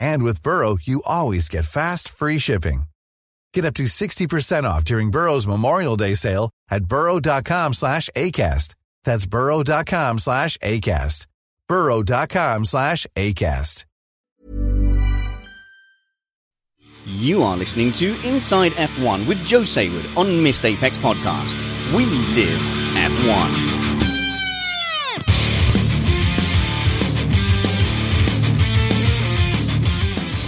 And with Burrow, you always get fast, free shipping. Get up to 60% off during Burrow's Memorial Day sale at burrow.com slash ACAST. That's burrow.com slash ACAST. burrow.com slash ACAST. You are listening to Inside F1 with Joe Saward on Missed Apex Podcast. We live F1.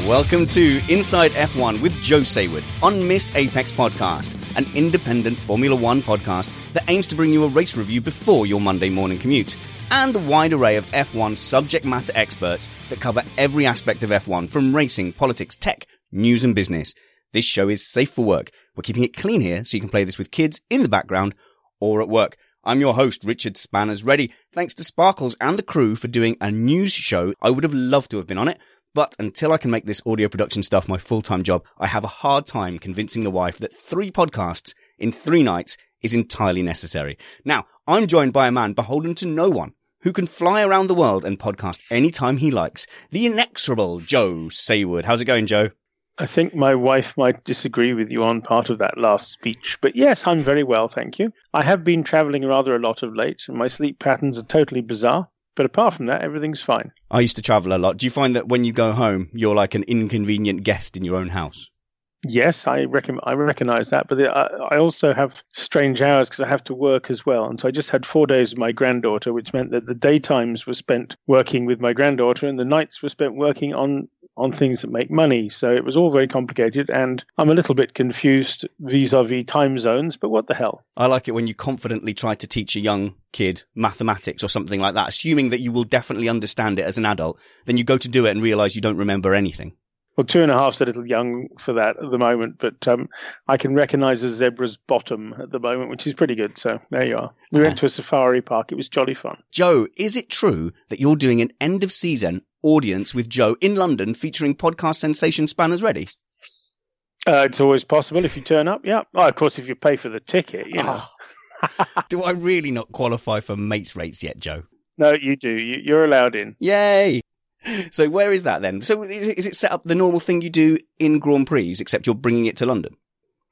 Welcome to Inside F1 with Joe Saward on Missed Apex Podcast, an independent Formula One podcast that aims to bring you a race review before your Monday morning commute, and a wide array of F1 subject matter experts that cover every aspect of F1 from racing, politics, tech, news, and business. This show is safe for work. We're keeping it clean here so you can play this with kids in the background or at work. I'm your host, Richard Spanners Ready. Thanks to Sparkles and the crew for doing a news show. I would have loved to have been on it, but until I can make this audio production stuff my full-time job, I have a hard time convincing the wife that three podcasts in three nights is entirely necessary. Now, I'm joined by a man beholden to no one who can fly around the world and podcast anytime he likes. The inexorable Joe Saward. How's it going, Joe? I think my wife might disagree with you on part of that last speech, but yes, I'm very well, thank you. I have been traveling rather a lot of late, and my sleep patterns are totally bizarre. But apart from that, everything's fine. I used to travel a lot. Do you find that when you go home, you're like an inconvenient guest in your own house? Yes, I reckon I recognize that, but I, I also have strange hours because I have to work as well. And so I just had four days with my granddaughter, which meant that the daytimes were spent working with my granddaughter, and the nights were spent working on on things that make money. So it was all very complicated, and I'm a little bit confused vis-a-vis time zones. But what the hell? I like it when you confidently try to teach a young kid mathematics or something like that, assuming that you will definitely understand it as an adult. Then you go to do it and realize you don't remember anything. Well, two and a half's a little young for that at the moment, but um, I can recognise a zebra's bottom at the moment, which is pretty good. So there you are. We went to a safari park. It was jolly fun. Joe, is it true that you're doing an end of season audience with Joe in London featuring podcast sensation Spanners Ready? Uh, it's always possible if you turn up. Yeah. Oh, of course, if you pay for the ticket, you know. Do I really not qualify for mates rates yet, Joe? No, you do. You, you're allowed in. Yay! So where is that then? So is is it set up the normal thing you do in Grand Prix, except you're bringing it to London?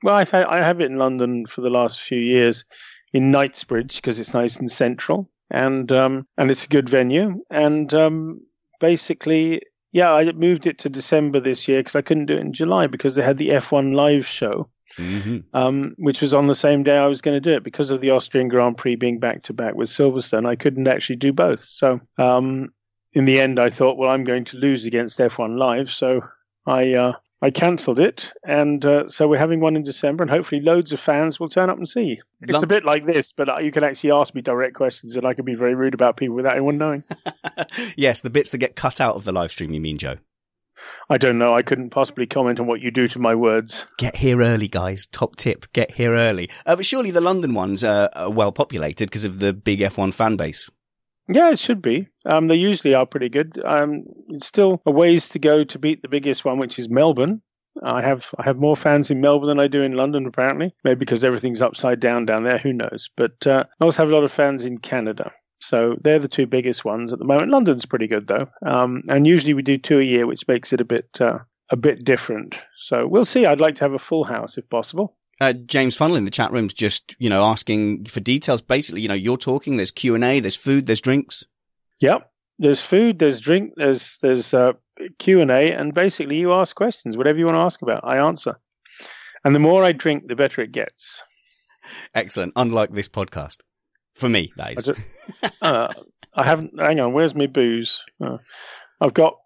Well, I've had, I have it in London for the last few years in Knightsbridge because it's nice and central and um, and it's a good venue. And um, basically, yeah, I moved it to December this year because I couldn't do it in July because they had the F1 live show, Mm-hmm. um, which was on the same day I was going to do it because of the Austrian Grand Prix being back to back with Silverstone. I couldn't actually do both. So um, in the end, I thought, well, I'm going to lose against F1 Live, so I uh, I cancelled it, and uh, so we're having one in December, and hopefully loads of fans will turn up and see. It's Love- a bit like this, but uh, you can actually ask me direct questions, and I can be very rude about people without anyone knowing. yes, the bits that get cut out of the live stream, you mean, Joe? I don't know. I couldn't possibly comment on what you do to my words. Get here early, guys. Top tip: get here early. Uh, but surely the London ones are, are well populated because of the big F1 fan base. Yeah, it should be. Um, they usually are pretty good. Um, it's still a ways to go to beat the biggest one, which is Melbourne. I have I have more fans in Melbourne than I do in London, apparently. Maybe because everything's upside down down there. Who knows? But uh, I also have a lot of fans in Canada. So they're the two biggest ones at the moment. London's pretty good though, um, and usually we do two a year, which makes it a bit uh, a bit different. So we'll see. I'd like to have a full house if possible. Uh, James Funnel in the chat room's just you know asking for details. Basically, you know, you're talking. There's Q and A. There's food. There's drinks. Yep. There's food. There's drink. There's there's uh, Q and A, and basically you ask questions, whatever you want to ask about, I answer. And the more I drink, the better it gets. Excellent. Unlike this podcast, for me, that is. I, just, uh, I haven't. Hang on. Where's my booze? Uh, I've got.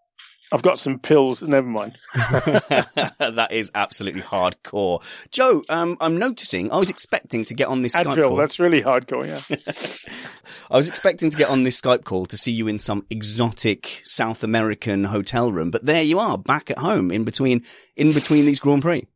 I've got some pills. Never mind. that is absolutely hardcore. Joe, um, I'm noticing. I was expecting to get on this Skype call. that's really hardcore. Yeah. I was expecting to get on this Skype call to see you in some exotic South American hotel room, but there you are, back at home in between in between these Grand Prix.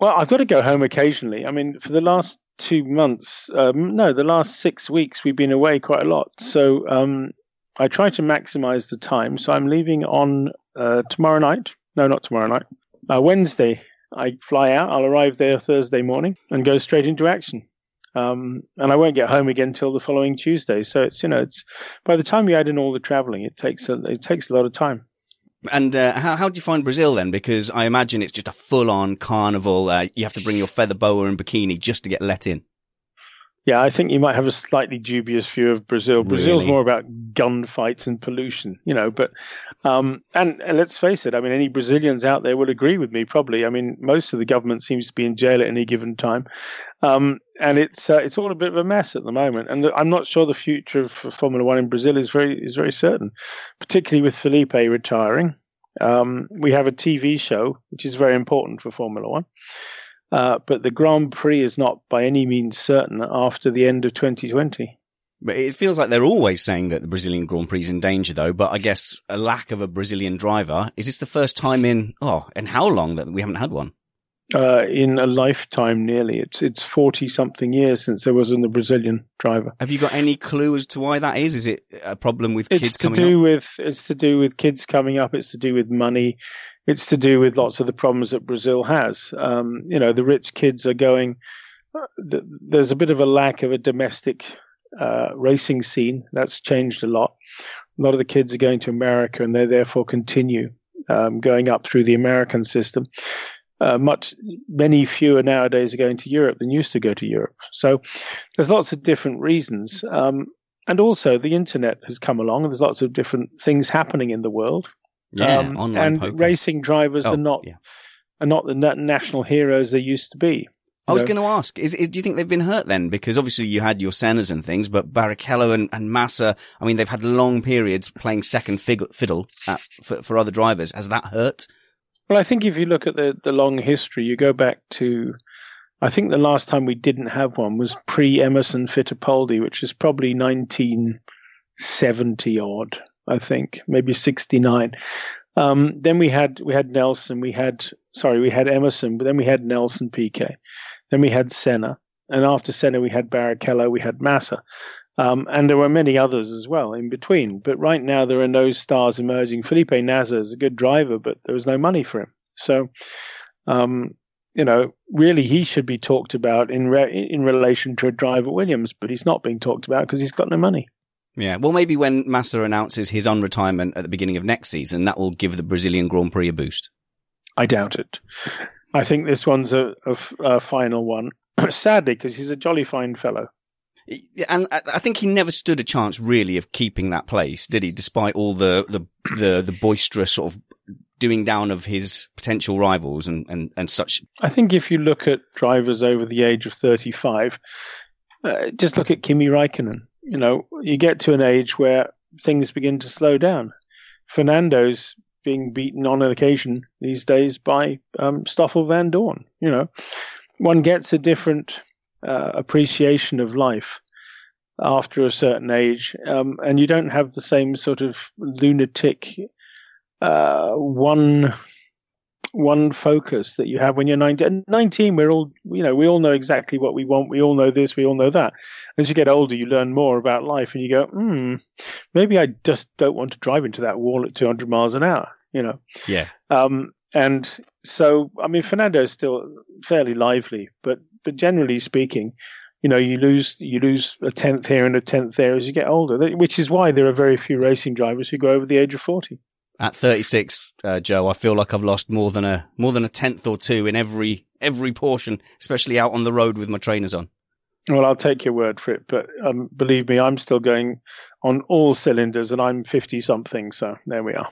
Well, I've got to go home occasionally. I mean, for the last two months, um, no, the last six weeks, we've been away quite a lot. So um, I try to maximize the time. So I'm leaving on uh, tomorrow night. No, not tomorrow night. Uh, Wednesday, I fly out. I'll arrive there Thursday morning and go straight into action. Um, and I won't get home again until the following Tuesday. So it's you know it's by the time you add in all the traveling, it takes a, it takes a lot of time. And uh, how how do you find Brazil then? Because I imagine it's just a full on carnival. Uh, you have to bring your feather boa and bikini just to get let in. Yeah, I think you might have a slightly dubious view of Brazil. Brazil's Really? more about gunfights and pollution, you know. But um, and, and let's face it, I mean, any Brazilians out there will agree with me. Probably, I mean, most of the government seems to be in jail at any given time, um, and it's uh, it's all a bit of a mess at the moment. And I'm not sure the future of Formula One in Brazil is very is very certain, particularly with Felipe retiring. Um, we have a TV show, which is very important for Formula One. Uh, but the Grand Prix is not by any means certain after the end of 2020. But it feels like they're always saying that the Brazilian Grand Prix is in danger, though. But I guess a lack of a Brazilian driver is this the first time in oh, and how long that we haven't had one? Uh, in a lifetime, nearly it's it's forty something years since there wasn't a Brazilian driver. Have you got any clue as to why that is? Is it a problem with It's kids to do up? with it's to do with kids coming up. It's to do with money. It's to do with lots of the problems that Brazil has. Um, you know, the rich kids are going. uh, There's a bit of a lack of a domestic uh, racing scene. That's changed a lot. A lot of the kids are going to America, and they therefore continue um, going up through the American system. Uh, much many fewer nowadays are going to Europe than used to go to Europe. So there's lots of different reasons. Um, and also the internet has come along and there's lots of different things happening in the world. Yeah, Um, online and poker. racing drivers Oh, are not yeah. are not the national heroes they used to be. I was know. going to ask, is, is, do you think they've been hurt then? Because obviously you had your Sennas and things, but Barrichello and, and Massa, I mean, they've had long periods playing second fig- fiddle at, for, for other drivers. Has that hurt? Well, I think if you look at the, the long history, you go back to, I think the last time we didn't have one was pre Emerson Fittipaldi, which is probably 1970 odd, I think, maybe 69. Um, then we had we had Nelson, we had sorry, we had Emerson, but then we had Nelson Piquet, then we had Senna, and after Senna we had Barrichello, we had Massa. Um, and there were many others as well in between. But right now, there are no stars emerging. Felipe Nasr is a good driver, but there was no money for him. So, um, you know, really, he should be talked about in re- in relation to a driver Williams, but he's not being talked about because he's got no money. Yeah. Well, maybe when Massa announces his on retirement at the beginning of next season, that will give the Brazilian Grand Prix a boost. I doubt it. I think this one's a final one. Sadly, because he's a jolly fine fellow. And I I think he never stood a chance really of keeping that place, did he? Despite all the, the, the, the boisterous sort of doing down of his potential rivals and, and, and such. I think if you look at drivers over the age of 35, uh, just look at Kimi Raikkonen. You know, you get to an age where things begin to slow down. Fernando's being beaten on occasion these days by um, Stoffel Vandoorne. You know, one gets a different uh, appreciation of life after a certain age, um, and you don't have the same sort of lunatic uh, one one focus that you have when you're 19. 19 we're all you know we all know exactly what we want we all know this we all know that as you get older you learn more about life and you go hmm maybe i just don't want to drive into that wall at 200 miles an hour you know Yeah. um and so i mean fernando is still fairly lively but but generally speaking you know, you lose you lose a tenth here and a tenth there as you get older, which is why there are very few racing drivers who go over the age of forty. At 36, uh, Joe, I feel like I've lost more than a more than a tenth or two in every every portion, especially out on the road with my trainers on. Well, I'll take your word for it, but um, believe me, I'm still going on all cylinders, and I'm fifty something. So there we are.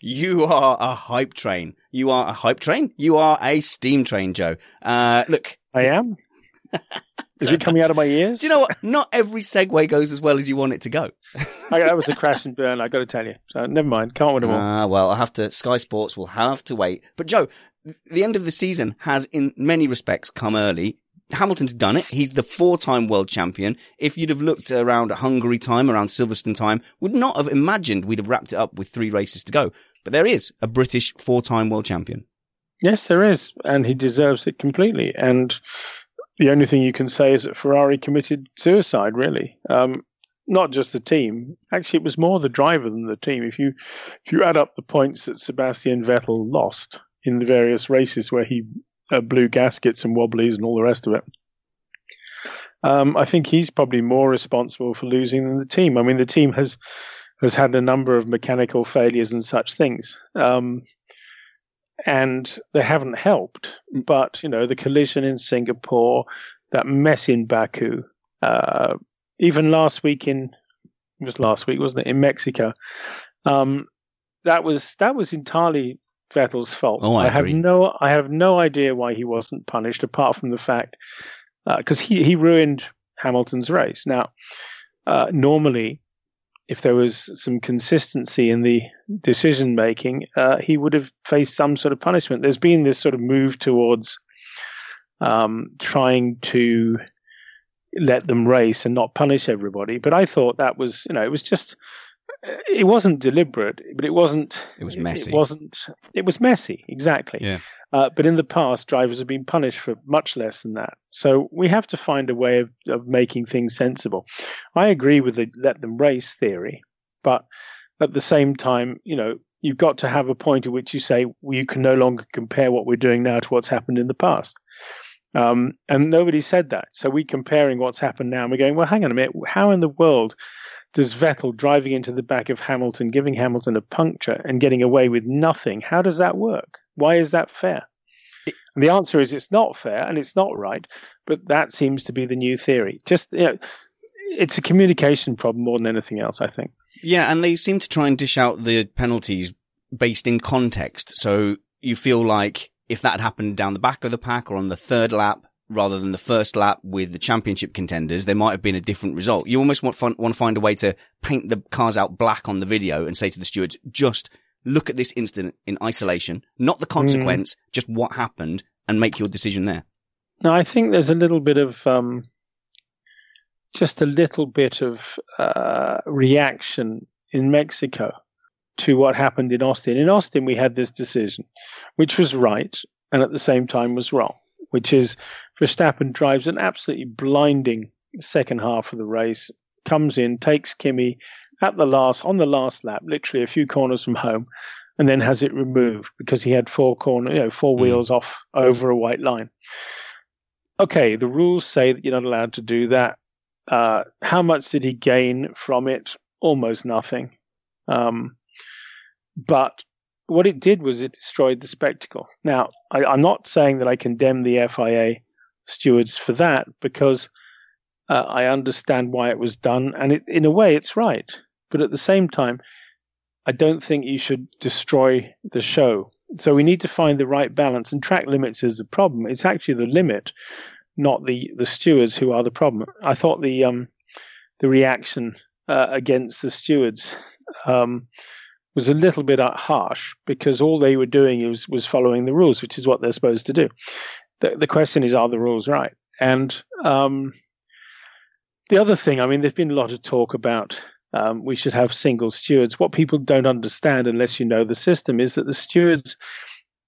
You are a hype train. You are a hype train. You are a steam train, Joe. Uh, look, I am. Is it coming out of my ears? Do you know what? Not every segue goes as well as you want it to go. that was a crash and burn. I got to tell you. So never mind. Can't win them all. Ah, well, I have to. Sky Sports will have to wait. But Joe, the end of the season has, in many respects, come early. Hamilton's done it. He's the four-time world champion. If you'd have looked around Hungary time, around Silverstone time, would not have imagined we'd have wrapped it up with three races to go. But there is a British four-time world champion. Yes, there is, and he deserves it completely. And the only thing you can say is that Ferrari committed suicide, really. Um, not just the team. Actually, it was more the driver than the team. If you if you add up the points that Sebastian Vettel lost in the various races where he uh, blew gaskets and wobblies and all the rest of it, um, I think he's probably more responsible for losing than the team. I mean, the team has has had a number of mechanical failures and such things. Um, and they haven't helped. But you know, the collision in Singapore, that mess in Baku, uh, even last week in it was last week, wasn't it, in Mexico? Um, that was that was entirely Vettel's fault. Oh, I, I have no I have no idea why he wasn't punished, apart from the fact because uh, he he ruined Hamilton's race. Now, uh, normally if there was some consistency in the decision making, uh, he would have faced some sort of punishment. There's been this sort of move towards um, trying to let them race and not punish everybody. But I thought that was, you know, it was just, it wasn't deliberate, but it wasn't. It was messy. It wasn't. It was messy, exactly. Yeah. Uh, but in the past, drivers have been punished for much less than that. So we have to find a way of, of making things sensible. I agree with the let them race theory, but at the same time, you know, you've got to have a point at which you say well, you can no longer compare what we're doing now to what's happened in the past. Um, and nobody said that. So we're comparing what's happened now and we're going, well, hang on a minute. How in the world does Vettel driving into the back of Hamilton, giving Hamilton a puncture and getting away with nothing? How does that work? Why is that fair? And the answer is it's not fair and it's not right, but that seems to be the new theory. Just you know, it's a communication problem more than anything else, I think. Yeah, and they seem to try and dish out the penalties based in context. So you feel like if that had happened down the back of the pack or on the third lap rather than the first lap with the championship contenders, there might have been a different result. You almost want, want to find a way to paint the cars out black on the video and say to the stewards, just look at this incident in isolation, not the consequence, mm. just what happened, and make your decision there. No, I think there's a little bit of um, just a little bit of uh, reaction in Mexico to what happened in Austin. In Austin, we had this decision, which was right and at the same time was wrong, which is Verstappen drives an absolutely blinding second half of the race, comes in, takes Kimi at the last on the last lap, literally a few corners from home, and then has it removed because he had four corner, you know, four mm. wheels off over a white line. Okay, the rules say that you're not allowed to do that. Uh, how much did he gain from it? Almost nothing. Um, but what it did was it destroyed the spectacle. Now, I, I'm not saying that I condemn the FIA stewards for that because uh, I understand why it was done, and it, in a way, it's right. But at the same time, I don't think you should destroy the show. So we need to find the right balance, and track limits is the problem. It's actually the limit, not the the stewards who are the problem. I thought the um the reaction uh, against the stewards um, was a little bit harsh because all they were doing was was following the rules, which is what they're supposed to do. The the question is, are the rules right? And um, the other thing, I mean, there's been a lot of talk about um, we should have single stewards. What people don't understand, unless you know the system, is that the stewards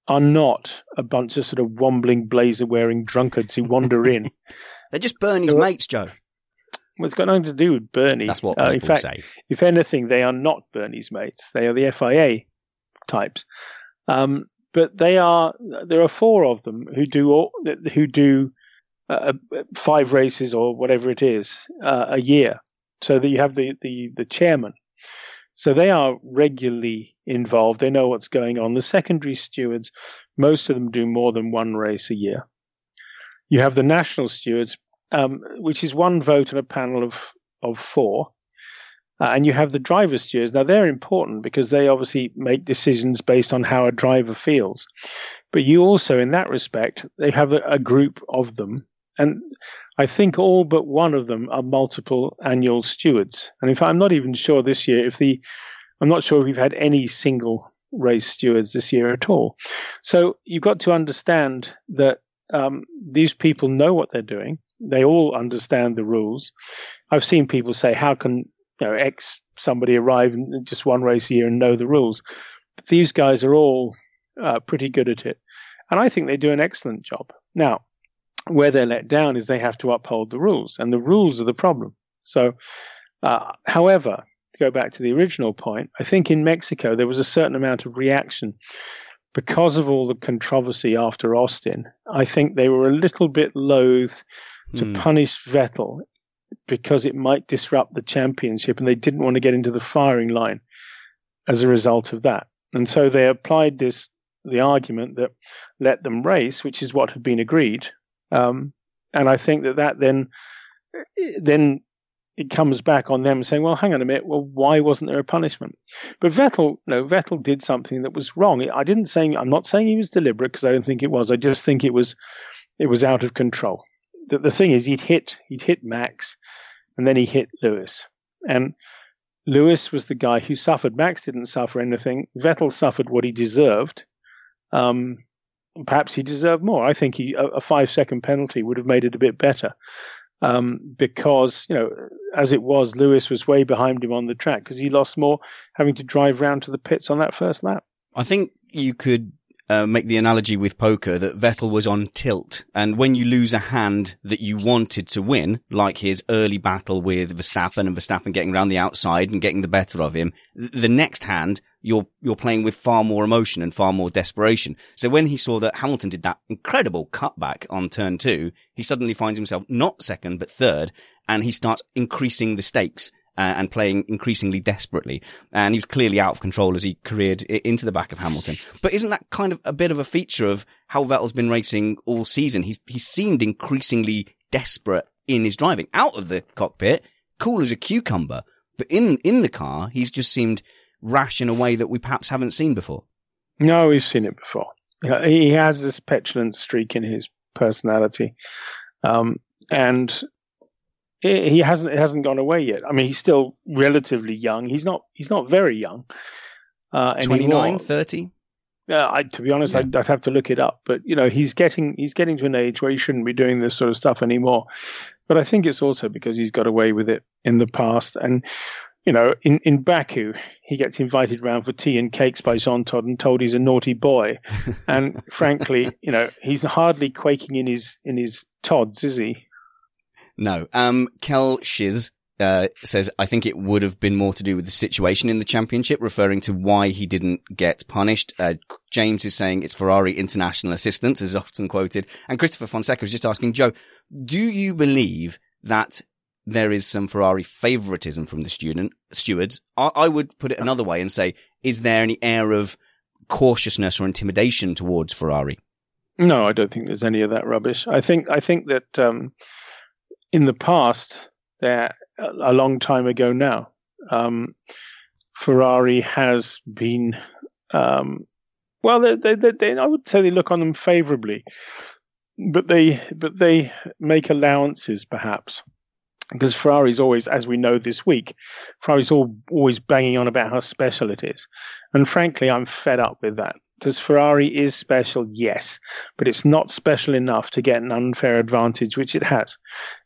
are not a bunch of sort of wombling, blazer wearing drunkards who wander in. They're just Bernie's so, mates, Joe. Well, it's got nothing to do with Bernie. That's what people uh, in fact, say. If anything, they are not Bernie's mates. They are the FIA types. Um, but they are. There are four of them who do all, who do uh, five races or whatever it is uh, a year, so that you have the, the, the chairman. So they are regularly involved. They know what's going on. The secondary stewards, most of them do more than one race a year. You have the national stewards, um, which is one vote on a panel of, of four. Uh, and you have the driver stewards. Now, they're important because they obviously make decisions based on how a driver feels. But you also, in that respect, they have a, a group of them. And I think all but one of them are multiple annual stewards. And in fact, I'm not even sure this year if the, I'm not sure if we've had any single race stewards this year at all. So you've got to understand that um, these people know what they're doing. They all understand the rules. I've seen people say, "How can you know X somebody arrive in just one race a year and know the rules?" But these guys are all uh, pretty good at it, and I think they do an excellent job. Now, where they're let down is they have to uphold the rules, and the rules are the problem. So, uh, however, to go back to the original point, I think in Mexico there was a certain amount of reaction because of all the controversy after Austin. I think they were a little bit loath to mm. punish Vettel because it might disrupt the championship, and they didn't want to get into the firing line as a result of that. And so they applied this the argument that let them race, which is what had been agreed, um, and I think that that then then it comes back on them saying, "Well, hang on a minute. Well, why wasn't there a punishment?" But Vettel, no, Vettel did something that was wrong. I didn't say I'm not saying he was deliberate because I don't think it was. I just think it was it was out of control. The, the thing is, he'd hit he'd hit Max, and then he hit Lewis, and Lewis was the guy who suffered. Max didn't suffer anything. Vettel suffered what he deserved. Um, perhaps he deserved more. I think he, a, a five second penalty would have made it a bit better. Um, because you know, as it was, Lewis was way behind him on the track because he lost more having to drive round to the pits on that first lap. I think you could uh, make the analogy with poker that Vettel was on tilt. And when you lose a hand that you wanted to win, like his early battle with Verstappen and Verstappen getting around the outside and getting the better of him, the next hand, you're, you're playing with far more emotion and far more desperation. So when he saw that Hamilton did that incredible cutback on turn two, he suddenly finds himself not second, but third, and he starts increasing the stakes uh, and playing increasingly desperately. And he was clearly out of control as he careered into the back of Hamilton. But isn't that kind of a bit of a feature of how Vettel's been racing all season? He's, he seemed increasingly desperate in his driving out of the cockpit, cool as a cucumber. But in, in the car, he's just seemed rash in a way that we perhaps haven't seen before. No, we've seen it before. He has this petulant streak in his personality. Um, and he hasn't it hasn't gone away yet. I mean, he's still relatively young. He's not he's not very young. Uh, 29, 30? Uh, I, to be honest, yeah. I'd, I'd, have to look it up. But you know, he's getting he's getting to an age where he shouldn't be doing this sort of stuff anymore. But I think it's also because he's got away with it in the past. And you know, in, in Baku, he gets invited round for tea and cakes by Jean Todt and told he's a naughty boy. and frankly, you know, he's hardly quaking in his in his tods, is he? No. Um, Kel Shiz uh, says, I think it would have been more to do with the situation in the championship, referring to why he didn't get punished. Uh, James is saying it's Ferrari international assistance, as often quoted. And Christopher Fonseca was just asking, Joe, do you believe that there is some Ferrari favoritism from the student stewards? I, I would put it another way and say, is there any air of cautiousness or intimidation towards Ferrari? No, I don't think there's any of that rubbish. I think I think that um, in the past, there a long time ago now, um, Ferrari has been, um, well, they, they, they, I would say they look on them favourably, but they but they make allowances perhaps because Ferrari's always, as we know this week, Ferrari's all, always banging on about how special it is, and frankly, I'm fed up with that because Ferrari is special, yes, but it's not special enough to get an unfair advantage, which it has.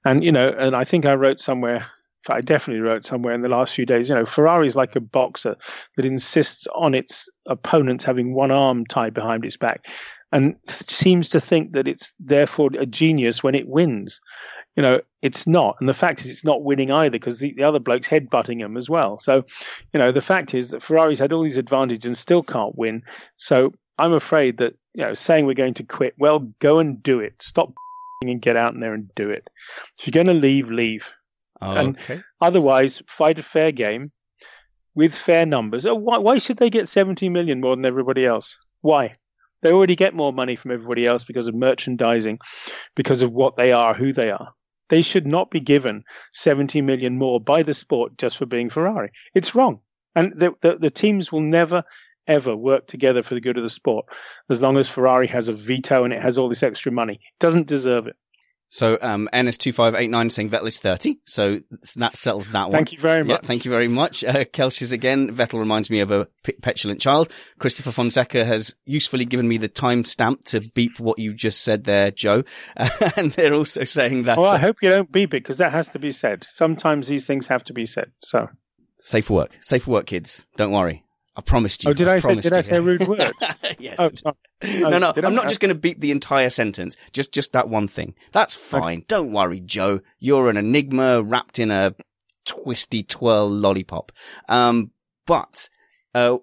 And, you know, and I think I wrote somewhere, I definitely wrote somewhere in the last few days, you know, Ferrari is like a boxer that insists on its opponents having one arm tied behind its back and seems to think that it's therefore a genius when it wins you know, it's not. And the fact is, it's not winning either because the, the other bloke's headbutting him as well. So, you know, the fact is that Ferrari's had all these advantages and still can't win. So I'm afraid that, you know, saying we're going to quit, well, go and do it. Stop and get out in there and do it. If you're going to leave, leave. Oh, And- okay. Otherwise, fight a fair game with fair numbers. Oh, why, why should they get 70 million more than everybody else? Why? They already get more money from everybody else because of merchandising, because of what they are, who they are. They should not be given 70 million more by the sport just for being Ferrari. It's wrong. And the, the, the teams will never, ever work together for the good of the sport as long as Ferrari has a veto and it has all this extra money. It doesn't deserve it. So um, NS2589 saying Vettel is 30. So that settles that one. Thank you very Yeah, much. thank you very much. Uh, Kelsius again. Vettel reminds me of a p- petulant child. Christopher Fonseca has usefully given me the timestamp to beep what you just said there, Joe. and they're also saying that Well, I uh, hope you don't beep it because that has to be said. Sometimes these things have to be said. So, safe work. Safe work, kids. Don't worry. I promised you. oh, did I, say? promised Did I say a rude word? yes. Oh, sorry. no, no, I? I'm not just going to beep the entire sentence. Just, just that one thing. That's fine. Don't worry, Joe. You're an enigma wrapped in a twisty twirl lollipop. Um, but, uh,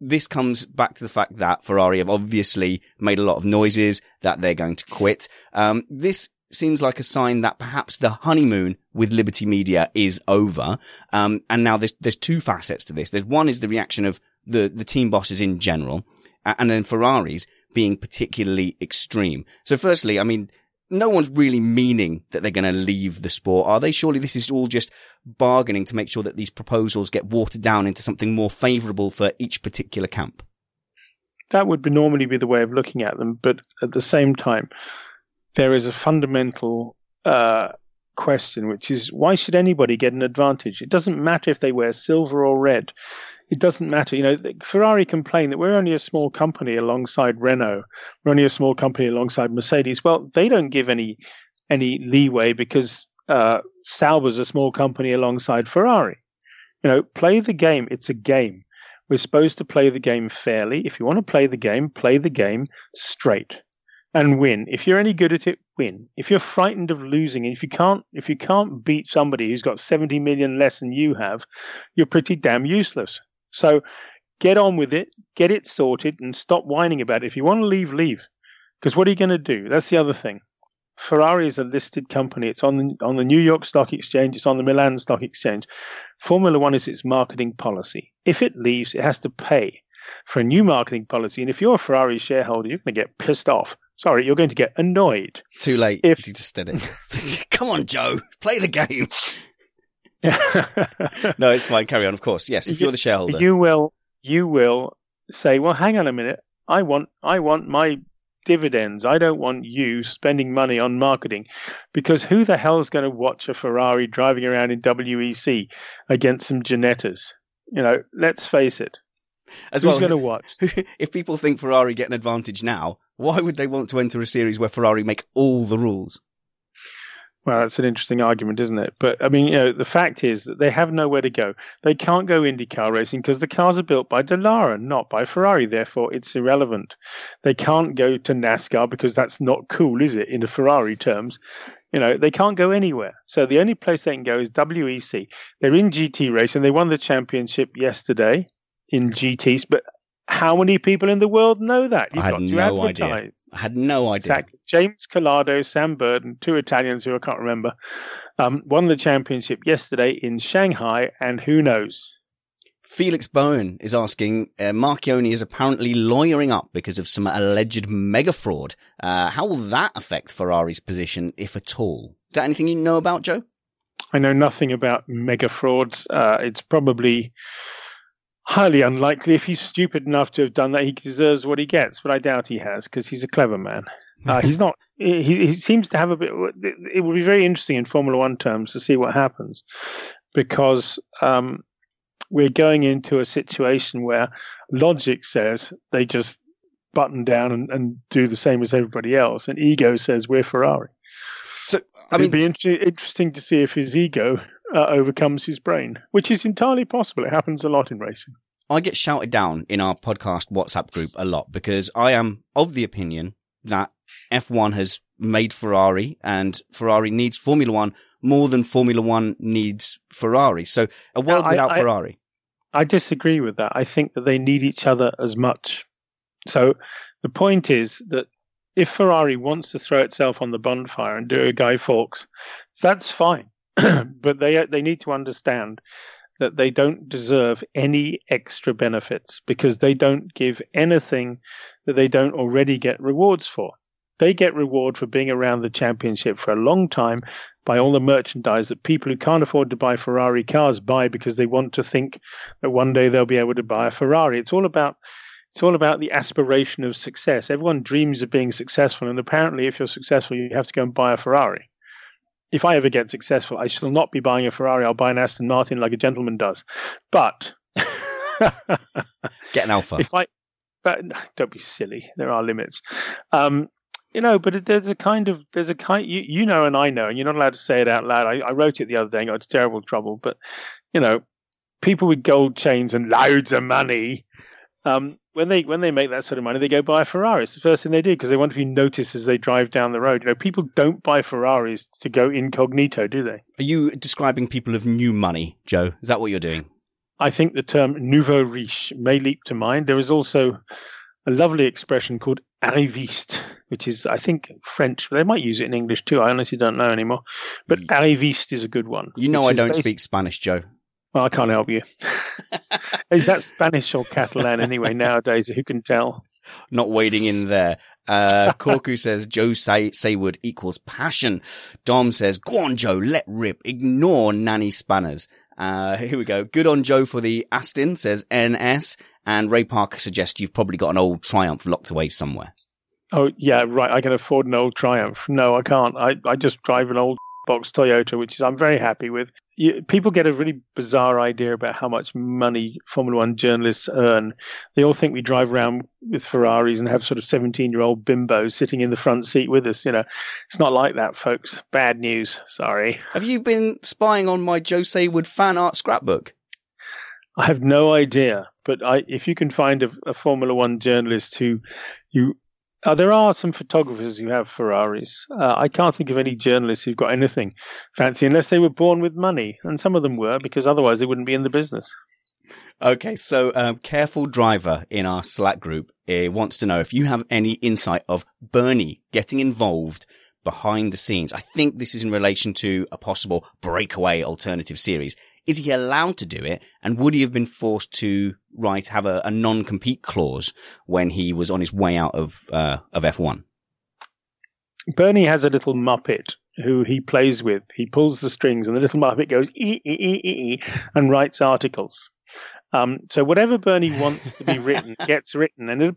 this comes back to the fact that Ferrari have obviously made a lot of noises that they're going to quit. Um, this seems like a sign that perhaps the honeymoon with Liberty Media is over. Um, and now there's, there's two facets to this. There's one is the reaction of the, the team bosses in general, and then Ferraris being particularly extreme. So firstly, I mean, no one's really meaning that they're going to leave the sport, are they? Surely this is all just bargaining to make sure that these proposals get watered down into something more favourable for each particular camp. that would be normally be the way of looking at them. But at the same time, there is a fundamental uh, question, which is why should anybody get an advantage? It doesn't matter if they wear silver or red. It doesn't matter. You know, Ferrari complain that we're only a small company alongside Renault. We're only a small company alongside Mercedes. Well, they don't give any any leeway because uh, Sauber's a small company alongside Ferrari. You know, play the game. It's a game. We're supposed to play the game fairly. If you want to play the game, play the game straight and win. If you're any good at it, win. If you're frightened of losing, and if you can't, if you can't beat somebody who's got 70 million less than you have, you're pretty damn useless. So get on with it, get it sorted, and stop whining about it. If you want to leave, leave. Because what are you going to do? That's the other thing. Ferrari is a listed company. It's on the, on the New York Stock Exchange. It's on the Milan Stock Exchange. Formula One is its marketing policy. If it leaves, it has to pay for a new marketing policy. And if you're a Ferrari shareholder, you're going to get pissed off. Sorry, you're going to get annoyed. Too late. If- you just did it. Come on, Joe. Play the game. you No, it's fine. Carry on. Of course. Yes. If you're the shareholder. you will you will say, well, hang on a minute. I want I want my dividends. I don't want you spending money on marketing because who the hell is going to watch a Ferrari driving around in WEC against some Ginettas? You know, let's face it. As Who's well, going to watch? if people think Ferrari get an advantage now, why would they want to enter a series where Ferrari make all the rules? Well, that's an interesting argument, isn't it? But I mean, you know, the fact is that they have nowhere to go. They can't go IndyCar racing because the cars are built by Dallara, not by Ferrari. Therefore, it's irrelevant. They can't go to NASCAR because that's not cool, is it? In the Ferrari terms, you know, they can't go anywhere. So the only place they can go is WEC. They're in GT racing. They won the championship yesterday in GTs, but how many people in the world know that? I had no idea. I had no idea. Exactly. James Calado, Sam Bird, and two Italians who I can't remember, um, won the championship yesterday in Shanghai, and who knows? Felix Bowen is asking, uh, Marchionne is apparently lawyering up because of some alleged mega fraud. Uh, how will that affect Ferrari's position, if at all? Is that anything you know about, Joe? I know nothing about mega frauds. Uh, it's probably highly unlikely. If he's stupid enough to have done that, he deserves what he gets, but I doubt he has because he's a clever man. Uh, he's not. He, he seems to have a bit. It will be very interesting in Formula One terms to see what happens, because um, we're going into a situation where logic says they just button down and, and do the same as everybody else, and ego says we're Ferrari. So, I It'd be inter- interesting to see if his ego uh, overcomes his brain, which is entirely possible. It happens a lot in racing. I get shouted down in our podcast WhatsApp group a lot because I am of the opinion that F1 has made Ferrari and Ferrari needs Formula One more than Formula One needs Ferrari. So a world without I- Ferrari. I disagree with that. I think that they need each other as much. So the point is that if Ferrari wants to throw itself on the bonfire and do a Guy Fawkes, that's fine. but they they need to understand that they don't deserve any extra benefits because they don't give anything that they don't already get rewards for. They get reward for being around the championship for a long time by all the merchandise that people who can't afford to buy Ferrari cars buy because they want to think that one day they'll be able to buy a Ferrari. It's all about it's all about the aspiration of success. Everyone dreams of being successful, and apparently, if you're successful, you have to go and buy a Ferrari if I ever get successful, I shall not be buying a Ferrari. I'll buy an Aston Martin like a gentleman does. But get an Alfa. If I, but don't be silly. There are limits. Um, you know, but there's a kind of there's a kind you you know and I know, and you're not allowed to say it out loud. I, I wrote it the other day and got into terrible trouble. But you know, people with gold chains and loads of money um, when they when they make that sort of money, they go buy a Ferrari. It's the first thing they do because they want to be noticed as they drive down the road. You know, people don't buy Ferraris to go incognito, do they? Are you describing people of new money, Joe? Is that what you're doing? I think the term nouveau riche may leap to mind. There is also a lovely expression called arriviste, which is, I think, French. They might use it in English too. I honestly don't know anymore. But mm. arriviste is a good one. You know, I don't speak Spanish, Joe. Well, I can't help you. Is that Spanish or Catalan anyway nowadays? Who can tell? Not wading in there. Uh, Corku says Joe Say- Saywood equals passion. Dom says, go on, Joe, let rip. Ignore nanny spanners. Uh, here we go. Good on Joe for the Aston, says NS. And Ray Parker suggests you've probably got an old Triumph locked away somewhere. Oh, yeah, right. I can afford an old Triumph. No, I can't. I, I just drive an old box Toyota, which is I'm very happy with. You, people get a really bizarre idea about how much money Formula One journalists earn. They all think we drive around with Ferraris and have sort of 17 year old bimbos sitting in the front seat with us. You know, it's not like that, folks. Bad news. Sorry. Have you been spying on my Joe Saward fan art scrapbook? I have no idea, but I, if you can find a, a Formula One journalist who you uh, there are some photographers who have Ferraris. Uh, I can't think of any journalists who've got anything fancy unless they were born with money, and some of them were because otherwise they wouldn't be in the business. Okay, so um, careful driver in our Slack group uh, wants to know if you have any insight of Bernie getting involved behind the scenes. I think this is in relation to a possible breakaway alternative series. Is he allowed to do it? And would he have been forced to write, have a, a non-compete clause when he was on his way out of, uh, of F1? Bernie has a little Muppet who he plays with. He pulls the strings and the little Muppet goes ee, ee, ee, ee, and writes articles. Um, so whatever Bernie wants to be written gets written. And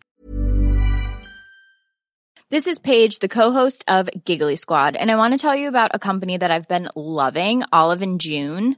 this is Paige, the co-host of Giggly Squad, and I want to tell you about a company that I've been loving, Olive and June.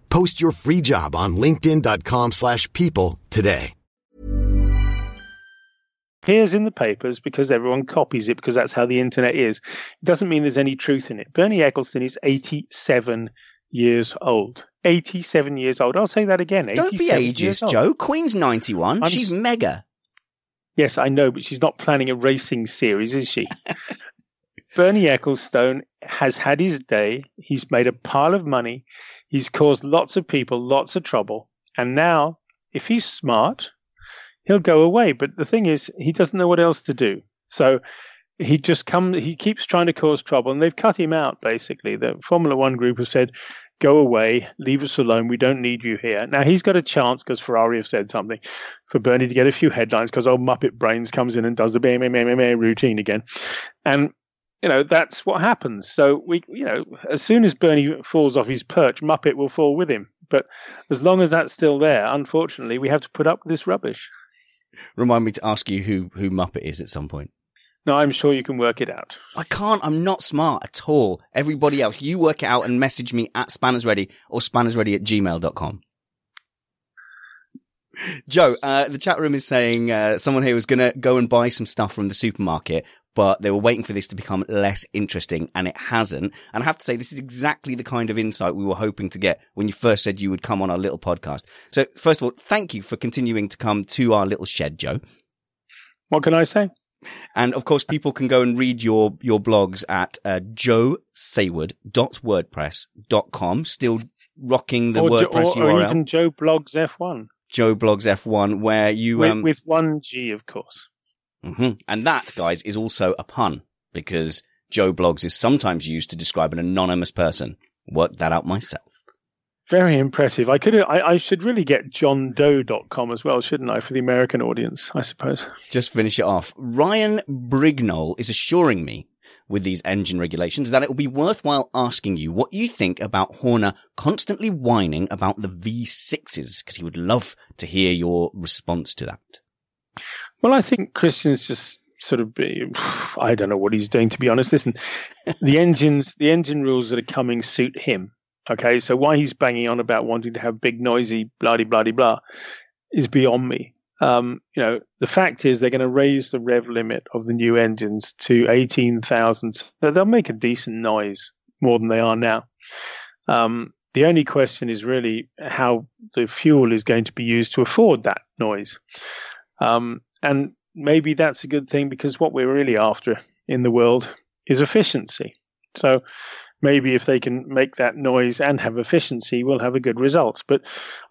Post your free job on linkedin.com slash people today. Appears in the papers because everyone copies it because that's how the internet is. It doesn't mean there's any truth in it. Bernie Ecclestone is 87 years old. 87 years old. I'll say that again. Don't be 87 years ageist. Joe. Queen's 91. I'm She's s- mega. Yes, I know, but she's not planning a racing series, is she? Bernie Ecclestone has had his day. He's made a pile of money. He's caused lots of people lots of trouble. And now, if he's smart, he'll go away. But the thing is, he doesn't know what else to do. So he just come. He keeps trying to cause trouble, and they've cut him out. Basically, the Formula One group have said, "Go away, leave us alone. We don't need you here." Now he's got a chance because Ferrari have said something for Bernie to get a few headlines because old Muppet Brains comes in and does the bam routine again, and you know that's what happens. So we, you know, as soon as Bernie falls off his perch, Muppet will fall with him. But as long as that's still there, unfortunately, we have to put up with this rubbish. Remind me to ask you who, who Muppet is at some point. No, I'm sure you can work it out. I can't. I'm not smart at all. Everybody else, you work it out and message me at spannersready or spannersready at gmail.com. Joe, uh, the chat room is saying uh, someone here was going to go and buy some stuff from the supermarket, but they were waiting for this to become less interesting, and it hasn't. And I have to say, this is exactly the kind of insight we were hoping to get when you first said you would come on our little podcast. So, first of all, thank you for continuing to come to our little shed, Joe. What can I say? And of course, people can go and read your, your blogs at uh, joesaward.wordpress.com. Still rocking the or, Jo- WordPress or, or URL. even Joe Blogs F1 Joe Blogs F1, where you, with, um, with one G, of course. Mhm. and that, guys, is also a pun because Joe Blogs is sometimes used to describe an anonymous person. Worked that out myself. Very impressive. I could. I, I should really get johndoe.com as well, shouldn't I, for the American audience? I suppose. Just finish it off. Ryan Brignall is assuring me with these engine regulations that it will be worthwhile asking you what you think about Horner constantly whining about the V6s because he would love to hear your response to that. Well, I think Christian's just sort of. Be, I don't know what he's doing, to be honest. Listen, the engines, the engine rules that are coming suit him. Okay, so why he's banging on about wanting to have big, noisy, bloody, blah blah blah, is beyond me. Um, you know, the fact is they're going to raise the rev limit of the new engines to 18,000. So they'll make a decent noise more than they are now. Um, the only question is really how the fuel is going to be used to afford that noise. Um, and maybe that's a good thing because what we're really after in the world is efficiency. So maybe if they can make that noise and have efficiency, we'll have a good result. But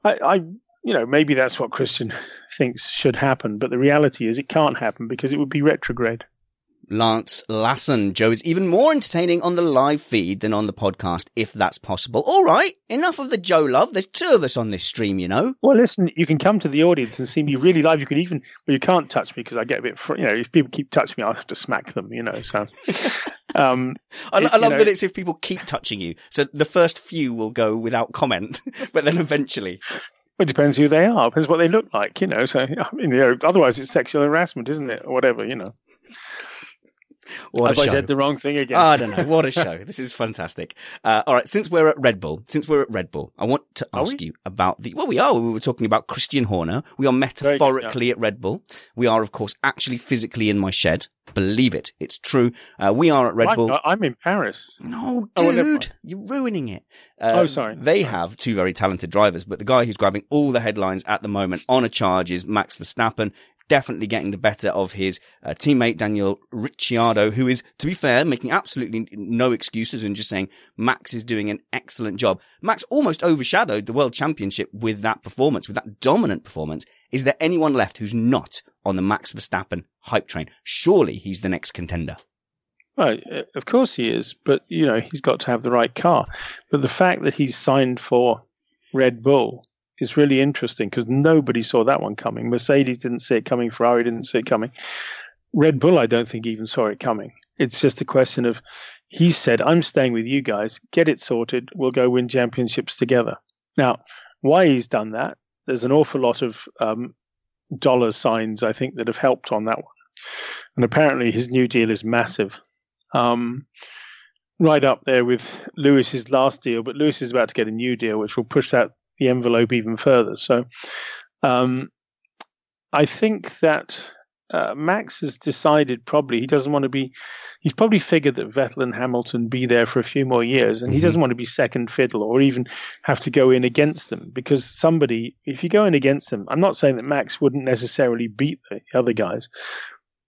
I, I you know, maybe that's what Christian thinks should happen. But the reality is it can't happen because it would be retrograde. Lance Lassen. Joe is even more entertaining on the live feed than on the podcast, if that's possible. All right, enough of the Joe love. There's two of us on this stream, you know. Well, listen, you can come to the audience and see me really live. You can even, well, you can't touch me because I get a bit, fr- you know, if people keep touching me, I'll have to smack them, you know. So, um, I, It- I you love know- that it's if people keep touching you. So the first few will go without comment, but then eventually. it depends who they are, depends what they look like, you know. So, I mean, you know, otherwise it's sexual harassment, isn't it, or whatever, you know. What Have I show. said the wrong thing again? I don't know. What a show. This is fantastic. Uh, all right. Since we're at Red Bull, since we're at Red Bull, I want to ask you about the, well, we are. We were talking about Christian Horner. We are metaphorically at Red Bull. We are, of course, actually physically in my shed. Believe it. It's true. Uh, we are at Red I'm, Bull. I'm in Paris. No, Oh, dude, mind. you're ruining it. Uh, Oh, sorry. They have two very talented drivers, but the guy who's grabbing all the headlines at the moment on a charge is Max Verstappen. Definitely getting the better of his uh, teammate Daniel Ricciardo, who is, to be fair, making absolutely no excuses and just saying Max is doing an excellent job. Max almost overshadowed the world championship with that performance, with that dominant performance. Is there anyone left who's not on the Max Verstappen hype train? Surely he's the next contender. Well, uh, of course he is, but you know he's got to have the right car. But the fact that he's signed for Red Bull is really interesting because nobody saw that one coming. Mercedes didn't see it coming. Ferrari didn't see it coming. Red Bull, I don't think even saw it coming. It's just a question of he said, "I'm staying with you guys. Get it sorted. We'll go win championships together." Now, why he's done that? There's an awful lot of um, dollar signs I think that have helped on that one, and apparently his new deal is massive um, right up there with Lewis's last deal. But Lewis is about to get a new deal, which will push that the envelope even further. So, um, I think that uh, Max has decided probably he doesn't want to be. He's probably figured that Vettel and Hamilton be there for a few more years, and mm-hmm. he doesn't want to be second fiddle or even have to go in against them because somebody, if you go in against them, I'm not saying that Max wouldn't necessarily beat the other guys,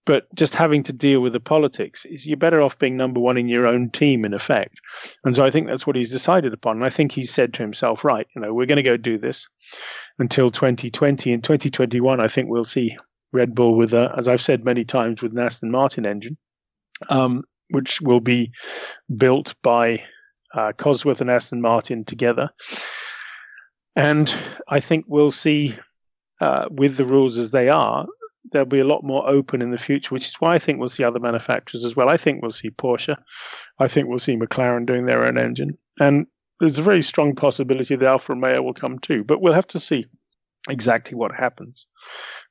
but just having to deal with the politics is you're better off being number one in your own team in effect. And so I think that's what he's decided upon. And I think he's said to himself, right, you know, we're going to go do this until 2020. In 2021, I think we'll see Red Bull with, a, as I've said many times, with an Aston Martin engine, um, which will be built by uh, Cosworth and Aston Martin together. And I think we'll see, uh, with the rules as they are, they'll be a lot more open in the future, which is why I think we'll see other manufacturers as well. I think we'll see Porsche. I think we'll see McLaren doing their own engine. And there's a very strong possibility that Alfa Romeo will come too, but we'll have to see exactly what happens.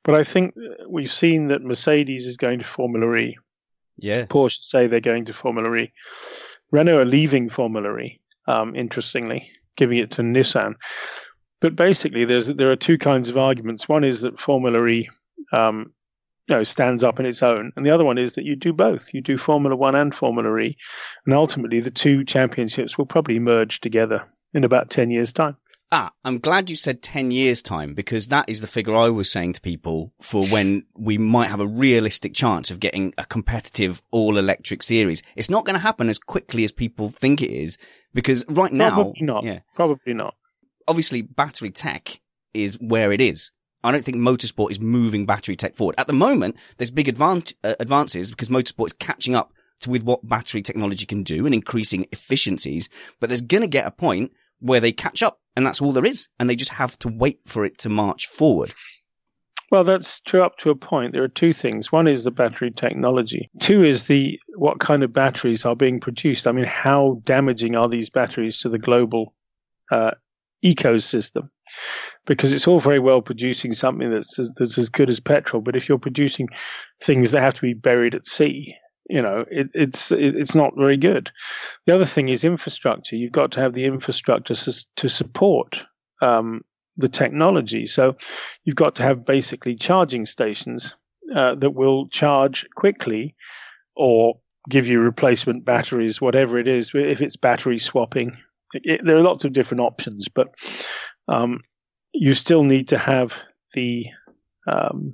But I think we've seen that Mercedes is going to Formula E. Yeah. Porsche say they're going to Formula E. Renault are leaving Formula E, um, interestingly, giving it to Nissan. But basically, there's there are two kinds of arguments. One is that Formula E um, you know, stands up in its own. And the other one is that you do both. You do Formula One and Formula E. And ultimately, the two championships will probably merge together in about 10 years' time. Ah, I'm glad you said 10 years time because that is the figure I was saying to people for when we might have a realistic chance of getting a competitive all electric series. It's not going to happen as quickly as people think it is because right now. Probably not. Yeah. Probably not. Obviously, battery tech is where it is. I don't think motorsport is moving battery tech forward. At the moment, there's big advance, uh, advances because motorsport is catching up to with what battery technology can do and increasing efficiencies. But there's going to get a point where they catch up and that's all there is. And they just have to wait for it to march forward. Well, that's true up to a point. There are two things. One is the battery technology. Two is the what kind of batteries are being produced. I mean, how damaging are these batteries to the global uh, ecosystem? because it's all very well producing something that's as, that's as good as petrol, but if you're producing things that have to be buried at sea, you know, it, it's it, it's not very good. The other thing is infrastructure. You've got to have the infrastructure to support um, the technology. So you've got to have basically charging stations uh, that will charge quickly, or give you replacement batteries, whatever it is. If it's battery swapping, it, there are lots of different options, but um, you still need to have the um,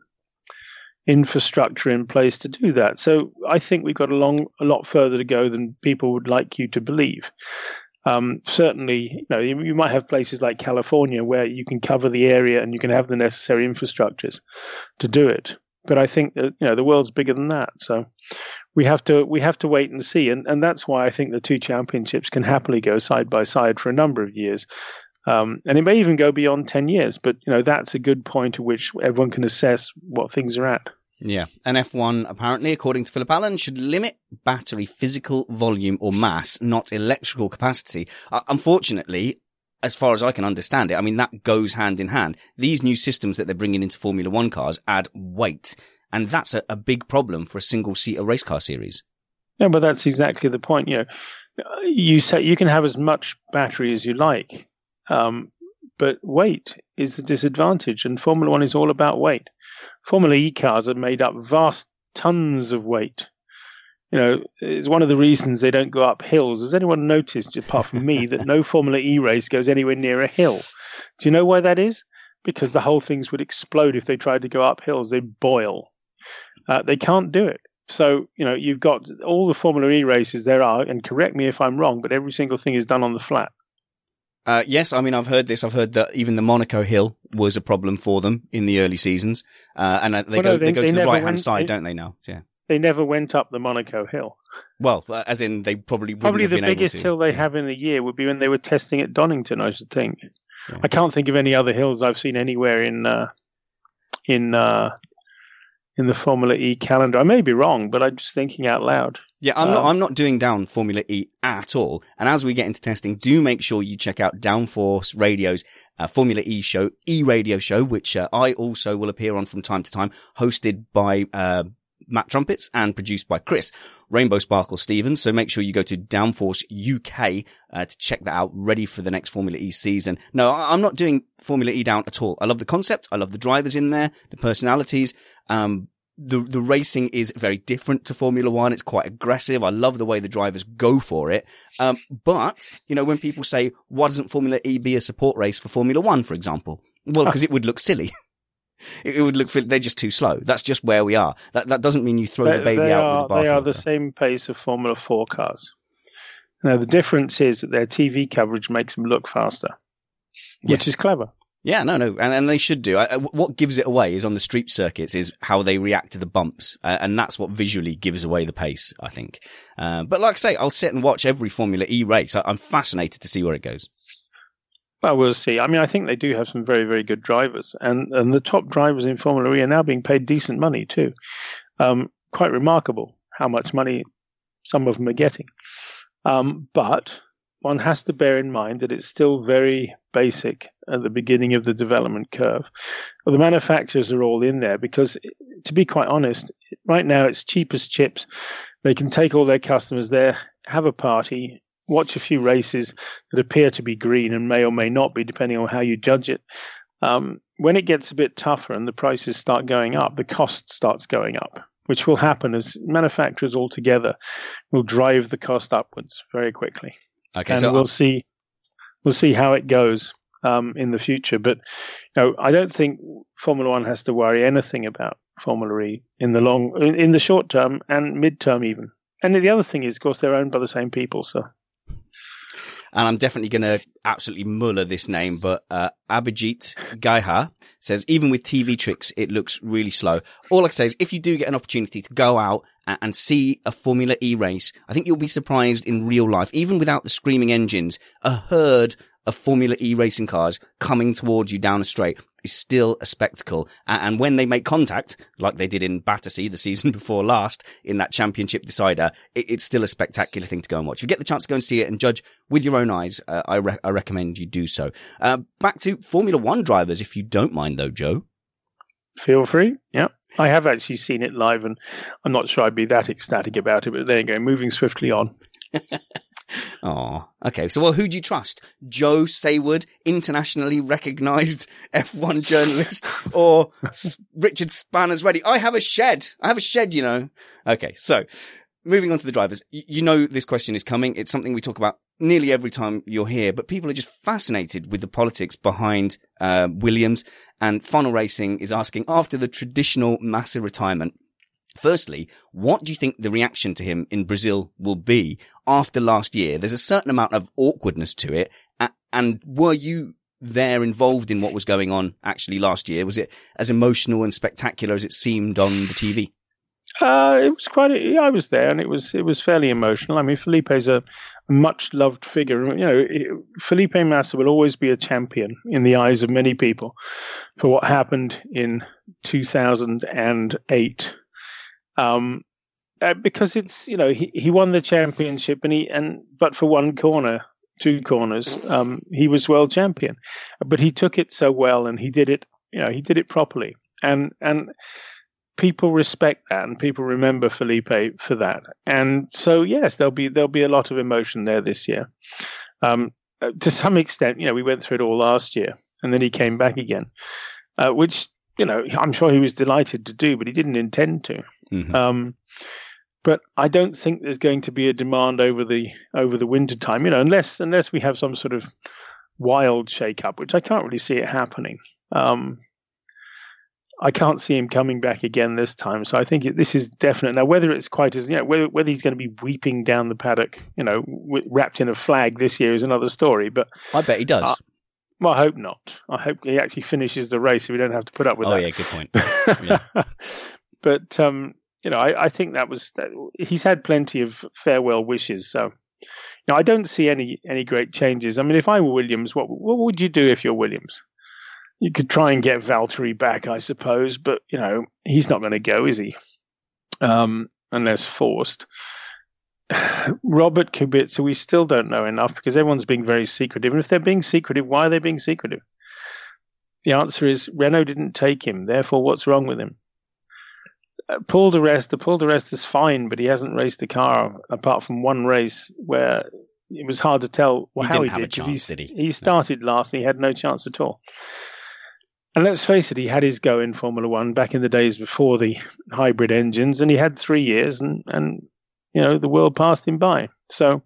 infrastructure in place to do that. So I think we've got a long, a lot further to go than people would like you to believe. Um, certainly, you know, you, you, might have places like California where you can cover the area and you can have the necessary infrastructures to do it. But I think that you know the world's bigger than that, so we have to we have to wait and see, and and that's why I think the two championships can happily go side by side for a number of years, um, and it may even go beyond 10 years, but you know that's a good point at which everyone can assess what things are at. Yeah. And F1, apparently, according to Philip Allen, should limit battery physical volume or mass, not electrical capacity. Uh, unfortunately, as far as I can understand it, I mean, that goes hand in hand. These new systems that they're bringing into Formula One cars add weight. And that's a, a big problem for a single seater race car series. Yeah, but that's exactly the point. You know, you say you can have as much battery as you like, um, but weight is the disadvantage, and Formula One is all about weight. Formula E cars are made up vast tons of weight. You know, it's one of the reasons they don't go up hills. Has anyone noticed, apart from me, that no Formula E race goes anywhere near a hill? Do you know why that is? Because the whole things would explode if they tried to go up hills. They boil. Uh, they can't do it. So, you know, you've got all the Formula E races there are, and correct me if I'm wrong, but every single thing is done on the flat. Uh, yes, I mean I've heard this. I've heard that even the Monaco Hill was a problem for them in the early seasons, uh, and uh, they well, go no, they, they, go to the right hand side, they, don't they? Now, yeah. They never went up the Monaco Hill. Well, uh, as in they probably probably the biggest hill they have in the year would be when they were testing at Donington. I should think. Yeah. I can't think of any other hills I've seen anywhere in uh, in uh, in the Formula E calendar. I may be wrong, but I'm just thinking out loud. Yeah, I'm um, not. I'm not doing down Formula E at all. And as we get into testing, do make sure you check out Downforce Radio's uh, Formula E show, E Radio show, which uh, I also will appear on from time to time, hosted by uh, Matt Trumpets and produced by Chris Rainbow Sparkle Stevens. So make sure you go to Downforce UK uh, to check that out. Ready for the next Formula E season? No, I'm not doing Formula E down at all. I love the concept. I love the drivers in there, the personalities. Um, the the racing is very different to Formula One. It's quite aggressive. I love the way the drivers go for it. Um, but you know, when people say, "Why doesn't Formula E be a support race for Formula One?" for example, well, because it would look silly. it, would look they're just too slow. That's just where we are. That that doesn't mean you throw They, the baby out are, with the they are the same pace of Formula Four cars. Now the difference is that their TV coverage makes them look faster, which Yes. is clever. Yeah, no, no, and, and they should do. I, I- what gives it away is on the street circuits is how they react to the bumps, uh, and that's what visually gives away the pace. I think. Uh, but like I say, I'll sit and watch every Formula E race. I, I'm fascinated to see where it goes. Well, we'll see. I mean, I think they do have some very, very good drivers, and and the top drivers in Formula E are now being paid decent money too. Um, quite remarkable how much money some of them are getting. Um, but one has to bear in mind that it's still very basic at the beginning of the development curve. Well, the manufacturers are all in there because, to be quite honest, right now it's cheap as chips. They can take all their customers there, have a party, watch a few races that appear to be green and may or may not be, depending on how you judge it. Um, when it gets a bit tougher and the prices start going up, the cost starts going up, which will happen as manufacturers altogether will drive the cost upwards very quickly Okay, and so we'll see we'll see how it goes um, in the future. But you know, I don't think Formula One has to worry anything about Formula E in the long, in, in the short term and mid term even. And the other thing is, of course, they're owned by the same people. So and I'm definitely going to absolutely muller this name, but uh, Abhijit Gaiha says even with TV tricks, it looks really slow. All I say is if you do get an opportunity to go out and, and see a Formula E race, I think you'll be surprised in real life, even without the screaming engines, a herd of Formula E racing cars coming towards you down a straight is still a spectacle. And when they make contact, like they did in Battersea the season before last in that championship decider, it's still a spectacular thing to go and watch. If you get the chance to go and see it and judge with your own eyes, uh, I, re- I recommend you do so. Uh, back to Formula One drivers, if you don't mind though, Joe. feel free. Yeah. I have actually seen it live, and I'm not sure I'd be that ecstatic about it. But there you go, moving swiftly on. Oh, okay. So, well, who do you trust? Joe Saward, internationally recognized F1 journalist, or Richard Spanner's ready? I have a shed. I have a shed, you know. Okay. So, moving on to the drivers. You know, this question is coming. It's something we talk about nearly every time you're here, but people are just fascinated with the politics behind, uh, Williams and Funnel Racing is asking after the traditional massive retirement. Firstly, what do you think the reaction to him in Brazil will be after last year? There's a certain amount of awkwardness to it. And were you there involved in what was going on actually last year? Was it as emotional and spectacular as it seemed on the TV? Uh, it was quite. A, I was there, and it was it was fairly emotional. I mean, Felipe's a much loved figure. You know, Felipe Massa will always be a champion in the eyes of many people for what happened in 2008. Um, uh, because it's you know he, he won the championship and he and but for one corner two corners um, he was world champion. But he took it so well and he did it you know he did it properly. And and people respect that and people remember Felipe for that. And so yes there'll be there'll be a lot of emotion there this year. Um, uh, to some extent you know we went through it all last year and then he came back again uh, which you know I'm sure he was delighted to do but he didn't intend to Mhm. um, but I don't think there's going to be a demand over the over the winter time, you know, unless unless we have some sort of wild shake-up, which I can't really see it happening. Um, I can't see him coming back again this time, so I think it, this is definite. Now, whether it's quite as you know, whether whether he's going to be weeping down the paddock, you know, w- wrapped in a flag this year is another story. But I bet he does. Well, I hope not. I hope he actually finishes the race so we don't have to put up with oh that. yeah, good point. Yeah. but um, you know, I, I think that was that, he's had plenty of farewell wishes. So, you know, I don't see any any great changes. I mean, if I were Williams, what what would you do if you're Williams? You could try and get Valtteri back, I suppose, but you know, he's not going to go, is he? Um, unless forced. Robert Kubica, we still don't know enough because everyone's being very secretive. And if they're being secretive, why are they being secretive? The answer is Renault didn't take him. Therefore, what's wrong with him? Uh, Paul di Resta, the Paul di Resta is fine, but he hasn't raced the car apart from one race where it was hard to tell He how he have a chance, he, did he? He started last and he had no chance at all. And let's face it, he had his go in Formula One back in the days before the hybrid engines, and he had three years, and and you know the world passed him by. So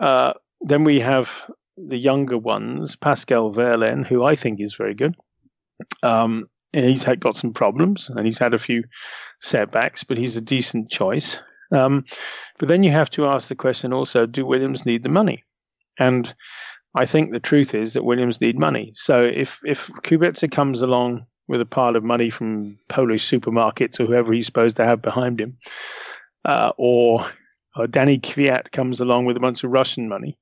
uh, then we have the younger ones, Pascal Wehrlein, who I think is very good. Um, he's had got some problems, and he's had a few setbacks, but he's a decent choice. Um, but then you have to ask the question also: Do Williams need the money? And I think the truth is that Williams need money. So if if Kubica comes along with a pile of money from Polish supermarkets or whoever he's supposed to have behind him, uh, or, or Danny Kvyat comes along with a bunch of Russian money,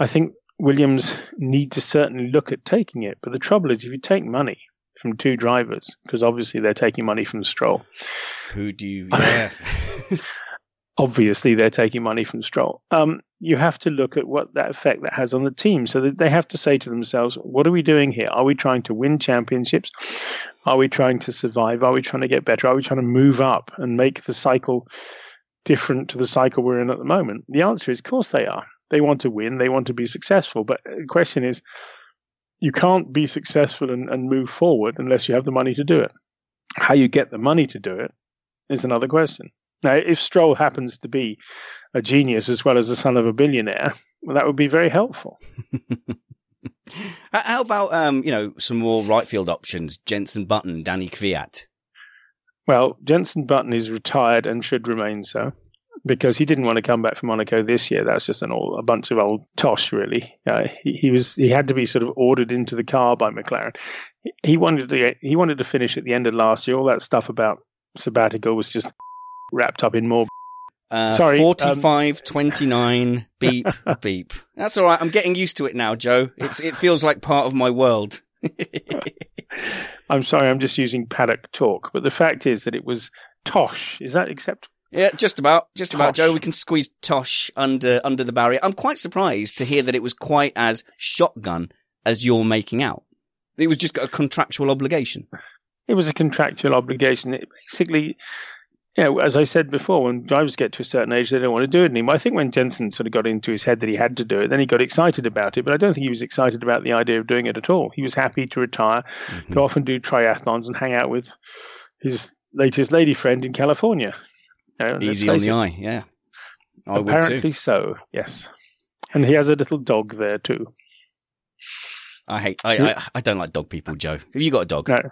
I think Williams need to certainly look at taking it. But the trouble is, if you take money from two drivers, because obviously they're taking money from Stroll. Who do you? Yeah. obviously they're taking money from Stroll. Um, you have to look at what that effect that has on the team. So that they have to say to themselves, what are we doing here? Are we trying to win championships? Are we trying to survive? Are we trying to get better? Are we trying to move up and make the cycle different to the cycle we're in at the moment? The answer is, of course, they are. They want to win. They want to be successful. But the question is, you can't be successful and, and move forward unless you have the money to do it. How you get the money to do it is another question. Now, if Stroll happens to be a genius as well as the son of a billionaire, well, that would be very helpful. How about um, you know some more right field options? Jenson Button, Danny Kvyat. Well, Jenson Button is retired and should remain so because he didn't want to come back from Monaco this year. That's just an all, a bunch of old tosh, really. Uh, he, he, was he had to be sort of ordered into the car by McLaren. He, he wanted to he wanted to finish at the end of last year. All that stuff about sabbatical was just wrapped up in more. Uh, Sorry, 45, um... 29, beep, beep. That's all right. I'm getting used to it now, Joe. It's, it feels like part of my world. I'm sorry, I'm just using paddock talk, but the fact is that it was Tosh. Is that acceptable? Yeah, just about, just Tosh. about, Joe. We can squeeze Tosh under under the barrier. I'm quite surprised to hear that it was quite as shotgun as you're making out. It was just a contractual obligation. It was a contractual obligation. It basically, yeah, as I said before, when drivers get to a certain age, they don't want to do it anymore. I think when Jenson sort of got into his head that he had to do it, then he got excited about it. But I don't think he was excited about the idea of doing it at all. He was happy to retire, mm-hmm. to often do triathlons and hang out with his latest lady friend in California. You know, Easy on the it. eye, yeah. I Apparently so, yes. And he has a little dog there too. I hate. I, I, I don't like dog people, Joe. Have you got a dog? No.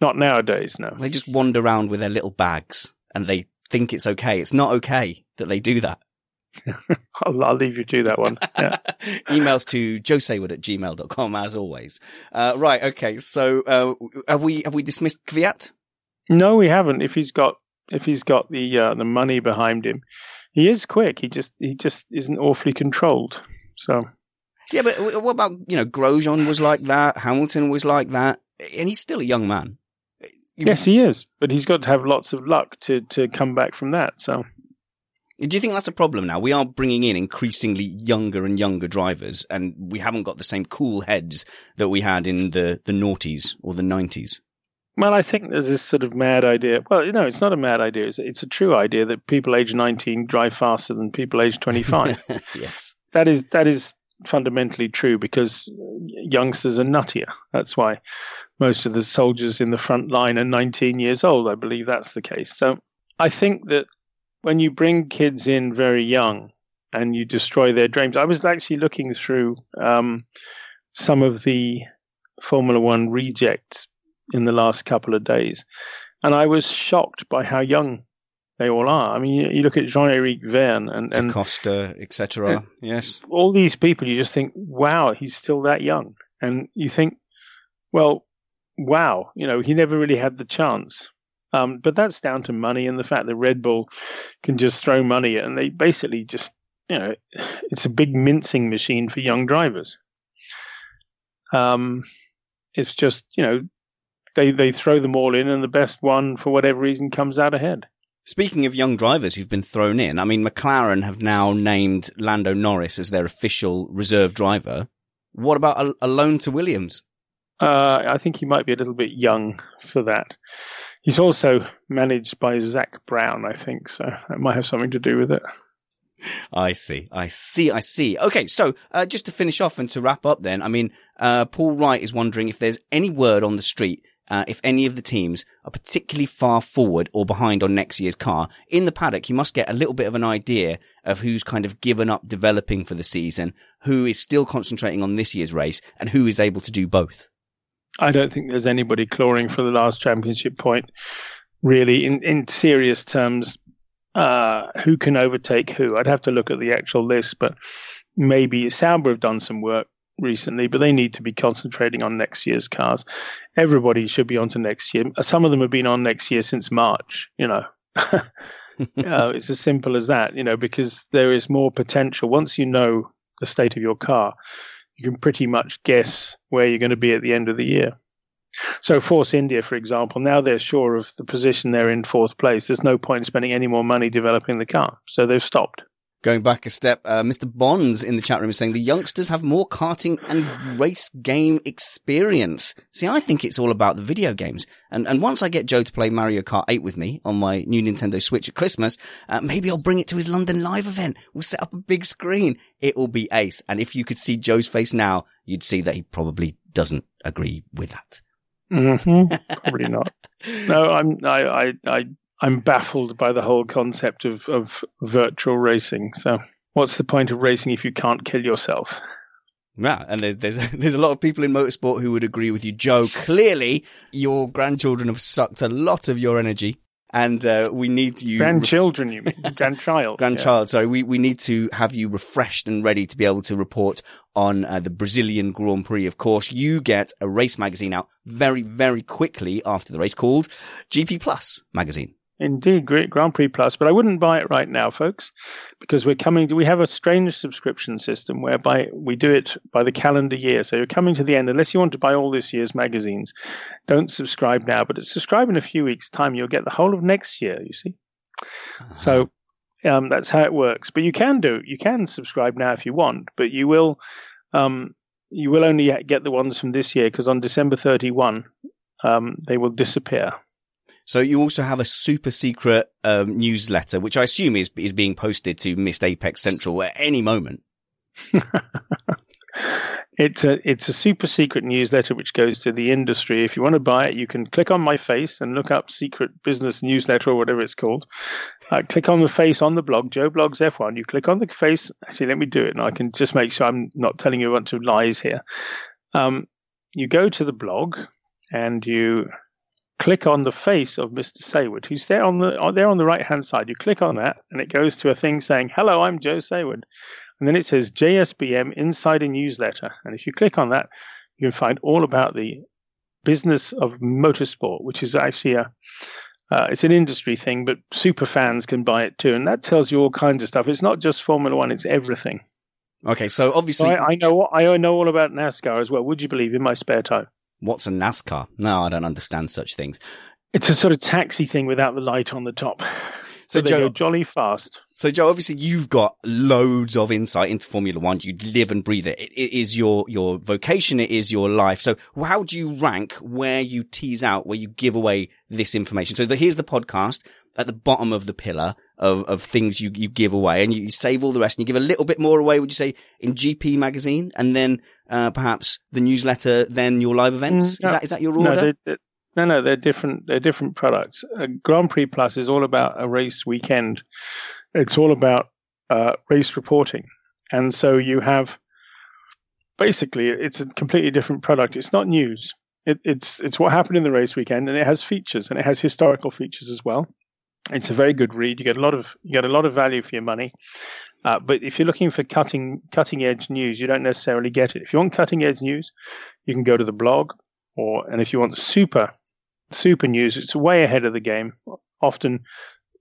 Not nowadays, no. They just wander around with their little bags and they think it's okay. It's not okay that they do that. I'll, I'll, leave you to that one. Yeah. Emails to joesaward at gmail.com as always. Uh, right. Okay. So, uh, have we, have we dismissed Kvyat? No, we haven't. If he's got, if he's got the, uh, the money behind him, he is quick. He just, he just isn't awfully controlled. So. Yeah, but what about, you know, Grosjean was like that. Hamilton was like that. And he's still a young man. Yes, he is, but he's got to have lots of luck to to come back from that. So, do you think that's a problem now? We are bringing in increasingly younger and younger drivers, and we haven't got the same cool heads that we had in the the noughties or the nineties. Well, I think there's this sort of mad idea. Well, you know, it's not a mad idea. It's, it's a true idea that people age 19 drive faster than people age 25. yes. That is that is fundamentally true because youngsters are nuttier. That's why most of the soldiers in the front line are 19 years old. I believe that's the case. So I think that when you bring kids in very young and you destroy their dreams, I was actually looking through um, some of the Formula One rejects in the last couple of days, and I was shocked by how young they all are. I mean, you, you look at Jean-Eric Vergne and, and Costa, etc. Yes, all these people. You just think, wow, he's still that young, and you think, well, wow, you know, he never really had the chance. Um, but that's down to money and the fact that Red Bull can just throw money and they basically just, you know, it's a big mincing machine for young drivers. Um, it's just, you know, they they throw them all in, and the best one, for whatever reason, comes out ahead. Speaking of young drivers who've been thrown in, I mean, McLaren have now named Lando Norris as their official reserve driver. What about a, a loan to Williams? Uh, I think he might be a little bit young for that. He's also managed by Zak Brown, I think, so that might have something to do with it. I see. I see. I see. Okay. So, uh, just to finish off and to wrap up then, I mean, uh, Paul Wright is wondering if there's any word on the street uh, if any of the teams are particularly far forward or behind on next year's car. In the paddock, you must get a little bit of an idea of who's kind of given up developing for the season, who is still concentrating on this year's race, and who is able to do both. I don't think there's anybody clawing for the last championship point, really, in, in serious terms. Uh, who can overtake who? I'd have to look at the actual list, but maybe Sauber have done some work recently, but they need to be concentrating on next year's cars. Everybody should be on to next year. Some of them have been on next year since March, you know. uh, it's as simple as that, you know, because there is more potential. Once you know the state of your car, you can pretty much guess where you're going to be at the end of the year. So, Force India, for example, now they're sure of the position they're in fourth place. There's no point spending any more money developing the car. So, they've stopped. Going back a step, uh, Mr. Bonds in the chat room is saying the youngsters have more karting and race game experience. See, I think it's all about the video games. And, and once I get Joe to play Mario Kart 8 with me on my new Nintendo Switch at Christmas, uh, maybe I'll bring it to his London live event. We'll set up a big screen. It will be ace. And if you could see Joe's face now, you'd see that he probably doesn't agree with that. Mm-hmm. Probably not. No, I'm, I, I, I I'm baffled by the whole concept of, of virtual racing. So, what's the point of racing if you can't kill yourself? Yeah, and there's, there's there's a lot of people in motorsport who would agree with you, Joe. Clearly, your grandchildren have sucked a lot of your energy and uh, we need you grandchildren you mean grandchild grandchild yeah. sorry we, we need to have you refreshed and ready to be able to report on uh, the brazilian grand prix of course you get a race magazine out very very quickly after the race called gp plus magazine Indeed, great Grand Prix Plus, but I wouldn't buy it right now, folks, because we're coming. To, we have a strange subscription system whereby we do it by the calendar year. So you're coming to the end. Unless you want to buy all this year's magazines, don't subscribe now. But subscribe in a few weeks' time. You'll get the whole of next year. You see. Uh-huh. So um, that's how it works. But you can do. You can subscribe now if you want, but you will. Um, you will only get the ones from this year because on December 31, um, they will disappear. So you also have a super secret um, newsletter, which I assume is is being posted to Missed Apex Central at any moment. it's a it's a super secret newsletter which goes to the industry. If you want to buy it, you can click on my face and look up secret business newsletter or whatever it's called. Uh, click on the face on the blog, Joe Blogs F1. You click on the face. Actually, let me do it, and I can just make sure I'm not telling you a bunch of lies here. Um, you go to the blog and you click on the face of Mr. Saward, who's there on the there on the right hand side. You click on that, and it goes to a thing saying, "Hello, I'm Joe Saward," and then it says JSBM Insider Newsletter. And if you click on that, you can find all about the business of motorsport, which is actually a uh, it's an industry thing, but super fans can buy it too, and that tells you all kinds of stuff. It's not just Formula One; it's everything. Okay, so obviously, so I, I know I know all about NASCAR as well. Would you believe in my spare time? What's a NASCAR? No, I don't understand such things. It's a sort of taxi thing without the light on the top. So, so Joe, go jolly fast. So Joe, obviously you've got loads of insight into Formula One. You live and breathe it. It, it is your, your vocation. It is your life. So how do you rank where you tease out, where you give away this information? So the, here's the podcast at the bottom of the pillar of, of things you, you give away and you, you, save all the rest and you give a little bit more away, would you say, in GP magazine and then, uh, perhaps the newsletter, then your live events? Mm, no, is that, is that your order? No, they're, they're, no, no, they're different. They're different products. Uh, Grand Prix Plus is all about a race weekend. It's all about, uh, race reporting. And so you have basically, it's a completely different product. It's not news. It, it's, it's what happened in the race weekend and it has features and it has historical features as well. It's a very good read. You get a lot of you get a lot of value for your money. Uh, but if you're looking for cutting cutting edge news, you don't necessarily get it. If you want cutting edge news, you can go to the blog, or and if you want super super news, it's way ahead of the game. Often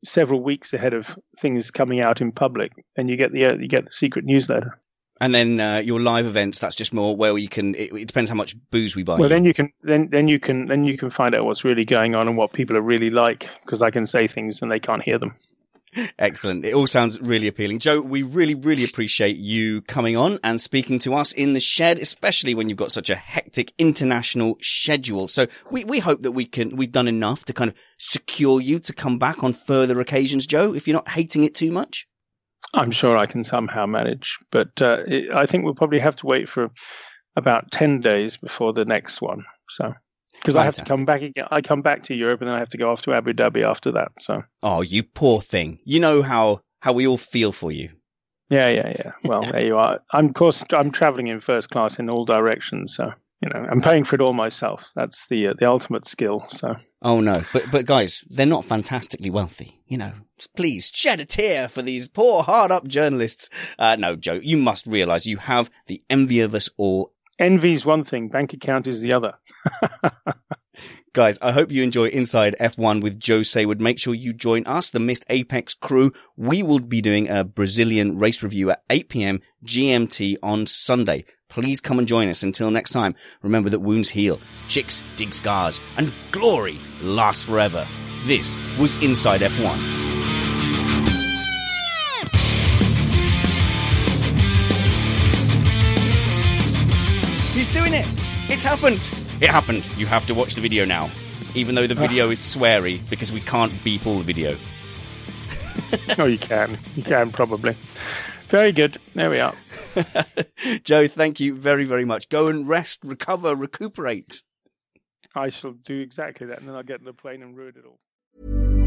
several weeks ahead of things coming out in public, and you get the uh, you get the secret newsletter. And then uh, your live events, that's just more where you can. It, it, depends how much booze we buy. Well, then you can then then you can then you can find out what's really going on and what people are really like because I can say things and they can't hear them. Excellent. It all sounds really appealing. Joe, we really, really appreciate you coming on and speaking to us in the shed, especially when you've got such a hectic international schedule. So we, we hope that we can, we've done enough to kind of secure you to come back on further occasions, Joe, if you're not hating it too much. I'm sure I can somehow manage, but uh, it, I think we'll probably have to wait for about ten days before the next one. So because I have to come back again, I come back to Europe and then I have to go off to Abu Dhabi after that. So oh, you poor thing! You know how how we all feel for you. Yeah, yeah, yeah. Well, there you are. I'm of course I'm traveling in first class in all directions, so you know I'm paying for it all myself. That's the uh, the ultimate skill. So. Oh no, but but guys, they're not fantastically wealthy. You know, please shed a tear for these poor hard up journalists. Uh, no, Joe, you must realise you have the envy of us all. Envy's one thing, bank account is the other. Guys, I hope you enjoy Inside F1 with Joe Saward. Make sure you join us, the Missed Apex crew. We will be doing a Brazilian race review at 8 p.m. GMT on Sunday. Please come and join us. Until next time, remember that wounds heal, chicks dig scars, and glory lasts forever. This was Inside F1. He's doing it! It's happened! It happened. You have to watch the video now. Even though the ah. video is sweary because we can't beep all the video. oh, you can. You can probably. Very good. There we are. Joe, thank you very, very much. Go and rest, recover, recuperate. I shall do exactly that, and then I'll get in the plane and ruin it all.